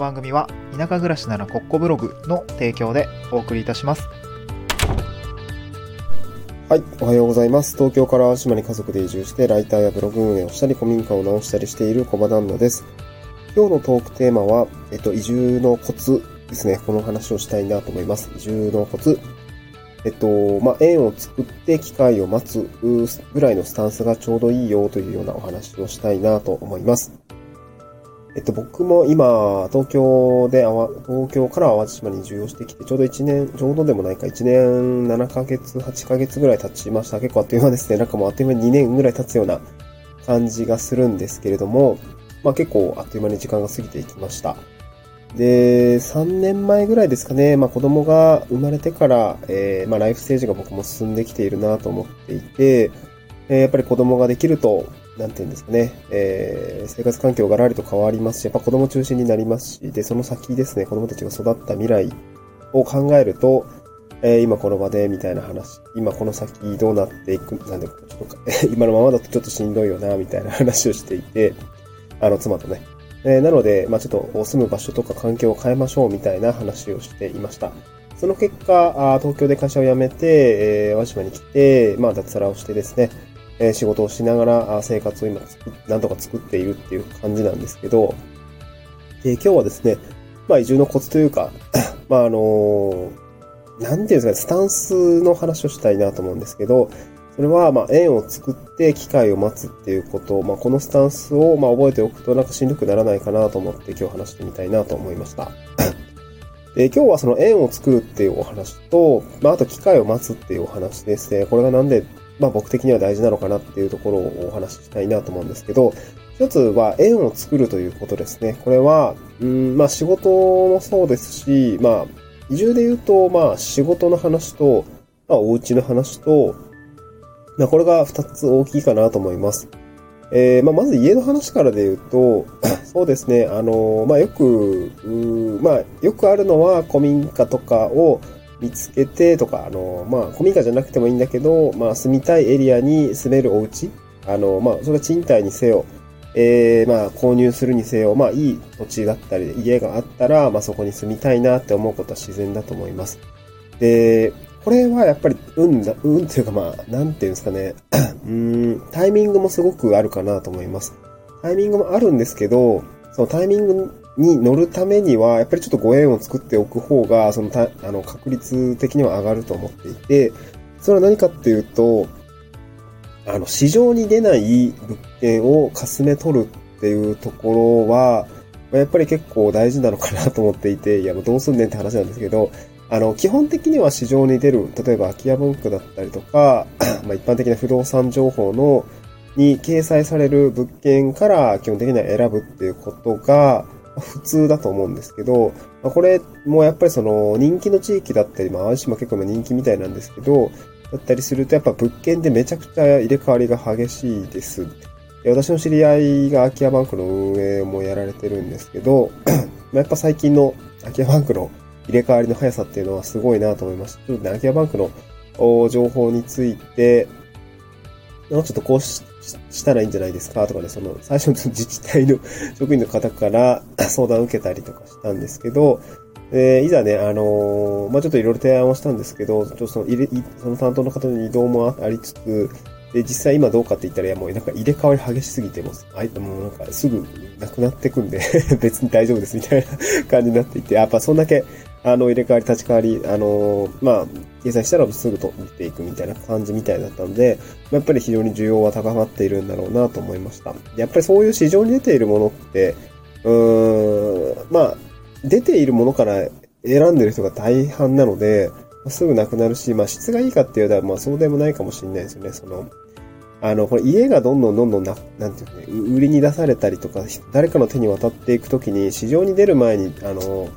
番組は田舎暮らしならコッコブログの提供でお送りいたします。はい、おはようございます。東京から島に家族で移住して、ライターやブログ運営をしたり、古民家を直したりしている小場旦那です。今日のトークテーマは、えっと、移住のコツですね。この話をしたいなと思います。移住のコツ。えっと、ま、縁を作って機会を待つぐらいのスタンスがちょうどいいよというようなお話をしたいなと思います。えっと、僕も今、東京で、東京から淡路島に移住してきて、ちょうど1年、ちょうどでもないか、1年7ヶ月、8ヶ月ぐらい経ちました。結構あっという間ですね。なんかもうあっという間に2年ぐらい経つような感じがするんですけれども、まあ結構あっという間に時間が過ぎていきました。で、3年前ぐらいですかね、まあ子供が生まれてから、えー、まあライフステージが僕も進んできているなと思っていて、えー、やっぱり子供ができると、なんていうんですかね、えー、生活環境がらりと変わりますし、やっぱ子供中心になりますし、で、その先ですね、子供たちが育った未来を考えると、えー、今この場で、みたいな話、今この先どうなっていく、なんで、ちょっと、今のままだとちょっとしんどいよな、みたいな話をしていて、あの、妻とね。えー、なので、まあちょっと住む場所とか環境を変えましょう、みたいな話をしていました。その結果、あ東京で会社を辞めて、えー、和島に来て、まあ脱サラをしてですね、え仕事をしながら生活を今なんとか作っているっていう感じなんですけど、で今日はですね、まあ移住のコツというか、まああのなんていうんですかね、スタンスの話をしたいなと思うんですけど、それは、まあ、縁を作って機会を待つっていうことを、まあ、このスタンスを、まあ、覚えておくと、なんかしんどくならないかなと思って今日話してみたいなと思いました。で、今日はその縁を作るっていうお話と、まあ、あと機会を待つっていうお話ですね。これがなんでまあ僕的には大事なのかなっていうところをお話ししたいなと思うんですけど、一つは縁を作るということですね。これは、うん、まあ仕事もそうですし、まあ移住で言うと、まあ仕事の話と、まあお家の話と、まあこれが二つ大きいかなと思います。えー、まあまず家の話からで言うと、そうですね、あの、まあよく、まあよくあるのは古民家とかを、見つけてとか、あの、まあ、古民家じゃなくてもいいんだけど、まあ、住みたいエリアに住めるお家あの、まあ、それは賃貸にせよ、えー、まあ、購入するにせよ、まあ、いい土地だったり、家があったら、まあ、そこに住みたいなって思うことは自然だと思います。で、これはやっぱり、運だ、運っていうかまあ、なんていうんですかね、うん、タイミングもすごくあるかなと思います。タイミングもあるんですけど、そのタイミングに乗るためには、やっぱりちょっとご縁を作っておく方が、そのた、あの、確率的には上がると思っていて、それは何かっていうと、あの、市場に出ない物件をかすめ取るっていうところは、やっぱり結構大事なのかなと思っていて、いや、どうすんねんって話なんですけど、あの、基本的には市場に出る、例えば空き家文句だったりとか、まあ一般的な不動産情報の、に掲載される物件から基本的には選ぶっていうことが、普通だと思うんですけど、まあ、これもやっぱりその人気の地域だったり、まあ、淡島結構人気みたいなんですけど、だったりするとやっぱ物件でめちゃくちゃ入れ替わりが激しいです。私の知り合いが空き家バンクの運営もやられてるんですけど、やっぱ最近の空き家バンクの入れ替わりの速さっていうのはすごいなと思いました。ちょっとね、空き家バンクの情報について、ちょっとこうしたらいいんじゃないですかとかね、その、最初の自治体の 職員の方から 相談を受けたりとかしたんですけど、えー、いざね、あのー、まあ、ちょっといろいろ提案をしたんですけど、ちょっとその入れ、その担当の方の移動もありつつ、で、実際今どうかって言ったら、いやもうなんか入れ替わり激しすぎても、あいもうなんかすぐなくなってくんで 別に大丈夫ですみたいな感じになっていて、やっぱそんだけあの、入れ替わり、立ち替わり、あのー、まあ、掲載したらすぐと出ていくみたいな感じみたいだったので、やっぱり非常に需要は高まっているんだろうなと思いました。やっぱりそういう市場に出ているものって、うーん、まあ、出ているものから選んでる人が大半なので、すぐなくなるし、まあ質がいいかっていうと、まあそうでもないかもしれないですよね。その、あの、これ家がどんどんどんどんな、なんていうね、売りに出されたりとか、誰かの手に渡っていくときに、市場に出る前に、あの、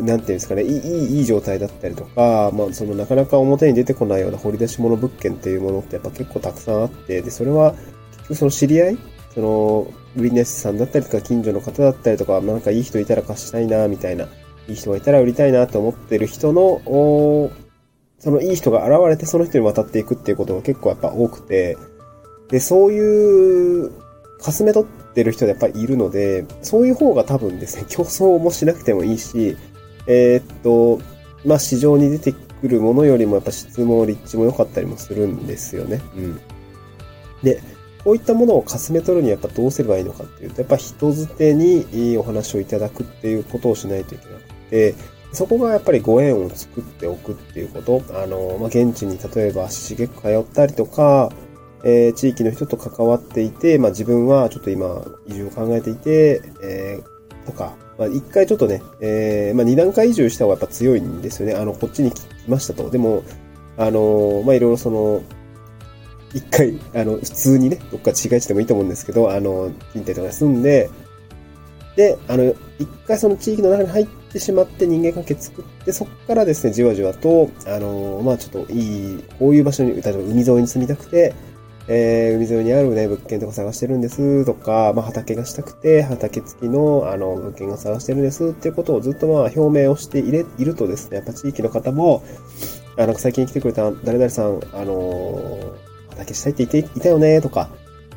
なんていうんですかね、いい、いい状態だったりとか、まあ、そのなかなか表に出てこないような掘り出し物物件っていうものってやっぱ結構たくさんあって、で、それは結局その知り合いその、売り主さんだったりとか、近所の方だったりとか、なんかいい人いたら貸したいな、みたいな、いい人がいたら売りたいなと思ってる人の、そのいい人が現れてその人に渡っていくっていうことが結構やっぱ多くて、で、そういうかすめ取ってる人やっぱりいるので、そういう方が多分ですね、競争もしなくてもいいし、えー、っと、まあ、市場に出てくるものよりもやっぱ質も立地も良かったりもするんですよね。うん。で、こういったものをかすめ取るにはやっぱどうすればいいのかっていうと、やっぱ人づてにいいお話をいただくっていうことをしないといけなくて、そこがやっぱりご縁を作っておくっていうこと。あの、まあ、現地に例えば足しげく通ったりとか、えー、地域の人と関わっていて、まあ、自分はちょっと今移住を考えていて、えー、とか、まあ、一回ちょっとね、えー、まあ、二段階移住した方がやっぱ強いんですよね。あの、こっちに来ましたと。でも、あの、まあ、いろいろその、一回、あの、普通にね、どっか違い地でもいいと思うんですけど、あの、賃貸とかに住んで、で、あの、一回その地域の中に入ってしまって人間関係作って、そこからですね、じわじわと、あの、まあちょっといい、こういう場所に、例えば海沿いに住みたくて、えー、海沿いにあるね、物件とか探してるんですとか、まあ畑がしたくて、畑付きの、あの、物件が探してるんですっていうことをずっとまあ表明をしていれ、いるとですね、やっぱ地域の方も、あの、最近来てくれた誰々さん、あの畑したいって言っていたよね、とか、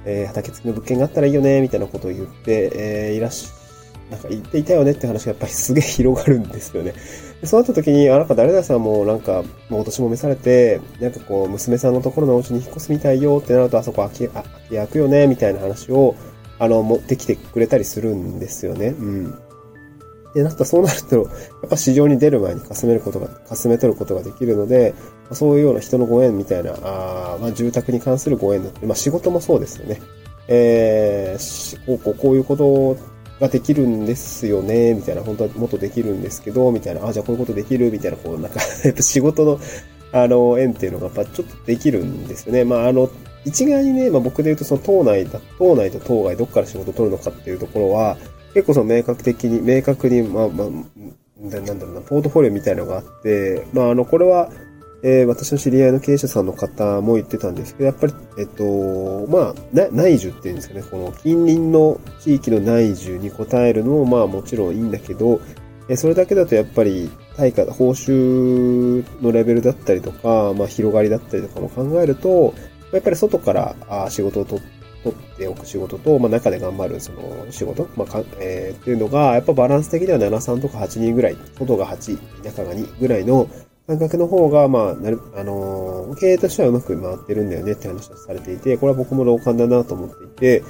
えー、畑付きの物件があったらいいよね、みたいなことを言って、えー、いらっしゃなんか言っていたよねって話がやっぱりすげえ広がるんですよね。そうなった時に、あ、なんか誰々さんもなんか、もうお年も召されて、なんかこう、娘さんのところのお家に引っ越すみたいよってなると、あそこ空き、空き開くよね、みたいな話を、あの、持ってきてくれたりするんですよね。うん。で、なったそうなると、やっぱ市場に出る前にかすめることが、かすめ取ることができるので、そういうような人のご縁みたいな、あまあ、住宅に関するご縁だって、まあ、仕事もそうですよね。えー、こう、こう、いうことができるんですよね、みたいな、本当はもっとできるんですけど、みたいな、あ、じゃあこういうことできる、みたいな、こう、なんか やっぱ仕事の、あの、縁っていうのが、やっぱちょっとできるんですよね。まあ、あの、一概にね、まあ僕で言うと、その島内だ、島内と島外、どっから仕事を取るのかっていうところは、結構その明確的に、明確に、まあ、まあ、なんだろうな、ポートフォリオみたいなのがあって、まあ、あの、これは、えー、私の知り合いの経営者さんの方も言ってたんですけど、やっぱり、えっと、まあ、内需っていうんですかね、この近隣の地域の内需に応えるのも、まあもちろんいいんだけど、えそれだけだとやっぱり対価、報酬のレベルだったりとか、まあ広がりだったりとかも考えると、やっぱり外からあ仕事を取っておく仕事と、まあ中で頑張るその仕事、まあか、えー、っていうのが、やっぱバランス的には7、3とか8人ぐらい、外が8、中が2ぐらいの、感覚の方が、まあ、なる、あのー、経営としてはうまく回ってるんだよねって話をされていて、これは僕も同感だなと思っていて、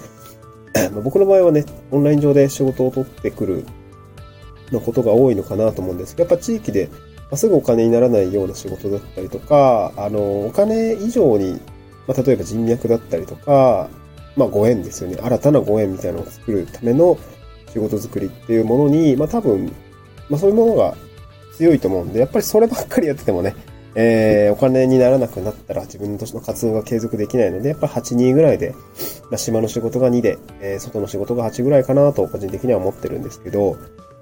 まあ、僕の場合はね、オンライン上で仕事を取ってくるのことが多いのかなと思うんですけど、やっぱ地域で、ま、すぐお金にならないような仕事だったりとか、あのー、お金以上に、まあ、例えば人脈だったりとか、まあ、ご縁ですよね。新たなご縁みたいなのを作るための仕事作りっていうものに、まあ、多分、まあ、そういうものが強いと思うんで、やっぱりそればっかりやっててもね、えー、お金にならなくなったら自分の年の活動が継続できないので、やっぱ8、2ぐらいで、まあ、島の仕事が2で、えー、外の仕事が8ぐらいかなと個人的には思ってるんですけど、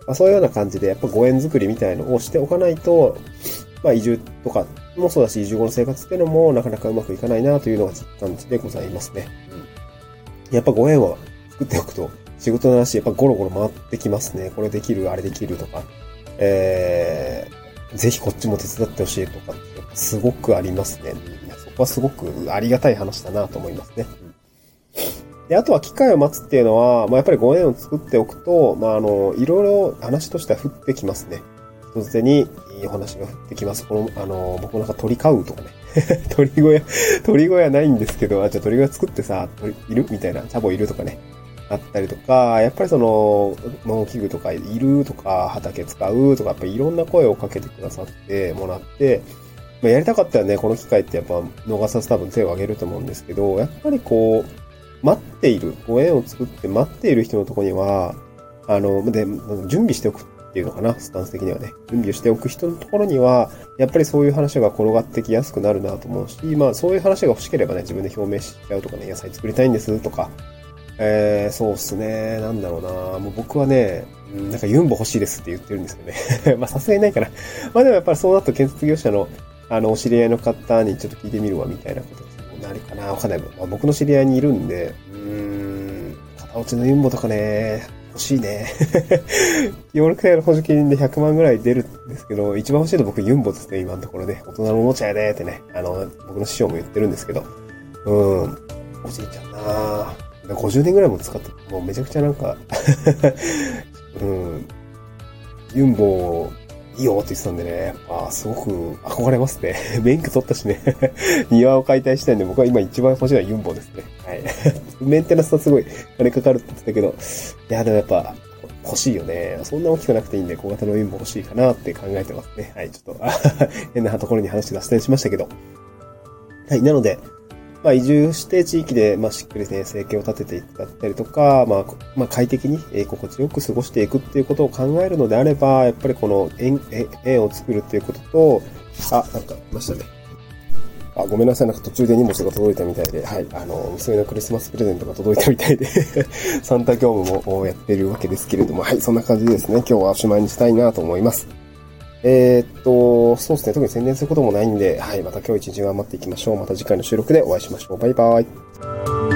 まあ、そういうような感じで、やっぱご縁作りみたいのをしておかないと、まあ移住とかもそうだし、移住後の生活っていうのもなかなかうまくいかないなというのが実感値でございますね。うん。やっぱご縁を作っておくと、仕事の話やっぱゴロゴロ回ってきますね。これできる、あれできるとか。えー、ぜひこっちも手伝ってほしいとかってすごくありますね。そこはすごくありがたい話だなと思いますね。で、あとは機会を待つっていうのは、まあ、やっぱりご縁を作っておくと、まあ、あの、いろいろ話としては降ってきますね。人づてにいいお話が降ってきます。この、あの、僕なんか鳥飼うとかね。鳥小屋、鳥小屋ないんですけど、あ、じゃあ鳥小屋作ってさ、鳥いる？みたいな、チャボいる？とかね。あったりとか、やっぱりその、農機具とかいるとか、畑使うとか、やっぱりいろんな声をかけてくださってもらって、まあ、やりたかったらね、この機会ってやっぱ逃さず多分手を挙げると思うんですけど、やっぱりこう、待っている、ご縁を作って待っている人のとこには、あの、で、準備しておくっていうのかな、スタンス的にはね。準備をしておく人のところには、やっぱりそういう話が転がってきやすくなるなと思うし、まあそういう話が欲しければね、自分で表明しちゃうとかね、野菜作りたいんですとか、えー、そうっすね。なんだろうな。もう僕はね、なんかユンボ欲しいですって言ってるんですけどね。まあさすがにないかな。まあでもやっぱりそうなると建設業者の、あの、お知り合いの方にちょっと聞いてみるわ、みたいなことになるかな。わかんない。まあ、僕の知り合いにいるんで、うーん、片落ちのユンボとかね、欲しいね。ヨーロッパの補助金で100万ぐらい出るんですけど、一番欲しいの僕ユンボですね、今のところね。大人のおもちゃやでってね、あの、僕の師匠も言ってるんですけど、うん、おじいちゃんな50年ぐらいも使って、もうめちゃくちゃなんか うん、ユンボいいよって言ってたんでね、やっぱすごく憧れますね。免許取ったしね。庭を解体したいんで、僕は今一番欲しいのはユンボですね。はい。メンテナンスはすごい金かかるって言ってたけど、いや、でもやっぱ欲しいよね。そんな大きくなくていいんで、小型のユンボ欲しいかなって考えてますね。はい、ちょっと変なところに話脱線しましたけど。はい、なので、まあ、移住して地域で、まあ、しっくりね、生計を立てていったりとか、まあ、まあ、快適に、え心地よく過ごしていくっていうことを考えるのであれば、やっぱりこの縁、縁を作るっていうことと、あ、なんか、いましたね。あ、ごめんなさい。なんか途中で荷物が届いたみたいで、はい。あの、娘のクリスマスプレゼントが届いたみたいで サンタ業務もやってるわけですけれども、はい。そんな感じでですね、今日はおしまいにしたいなと思います。えー、っと、そうですね。特に宣伝することもないんで、はい。また今日一日頑張っていきましょう。また次回の収録でお会いしましょう。バイバイ。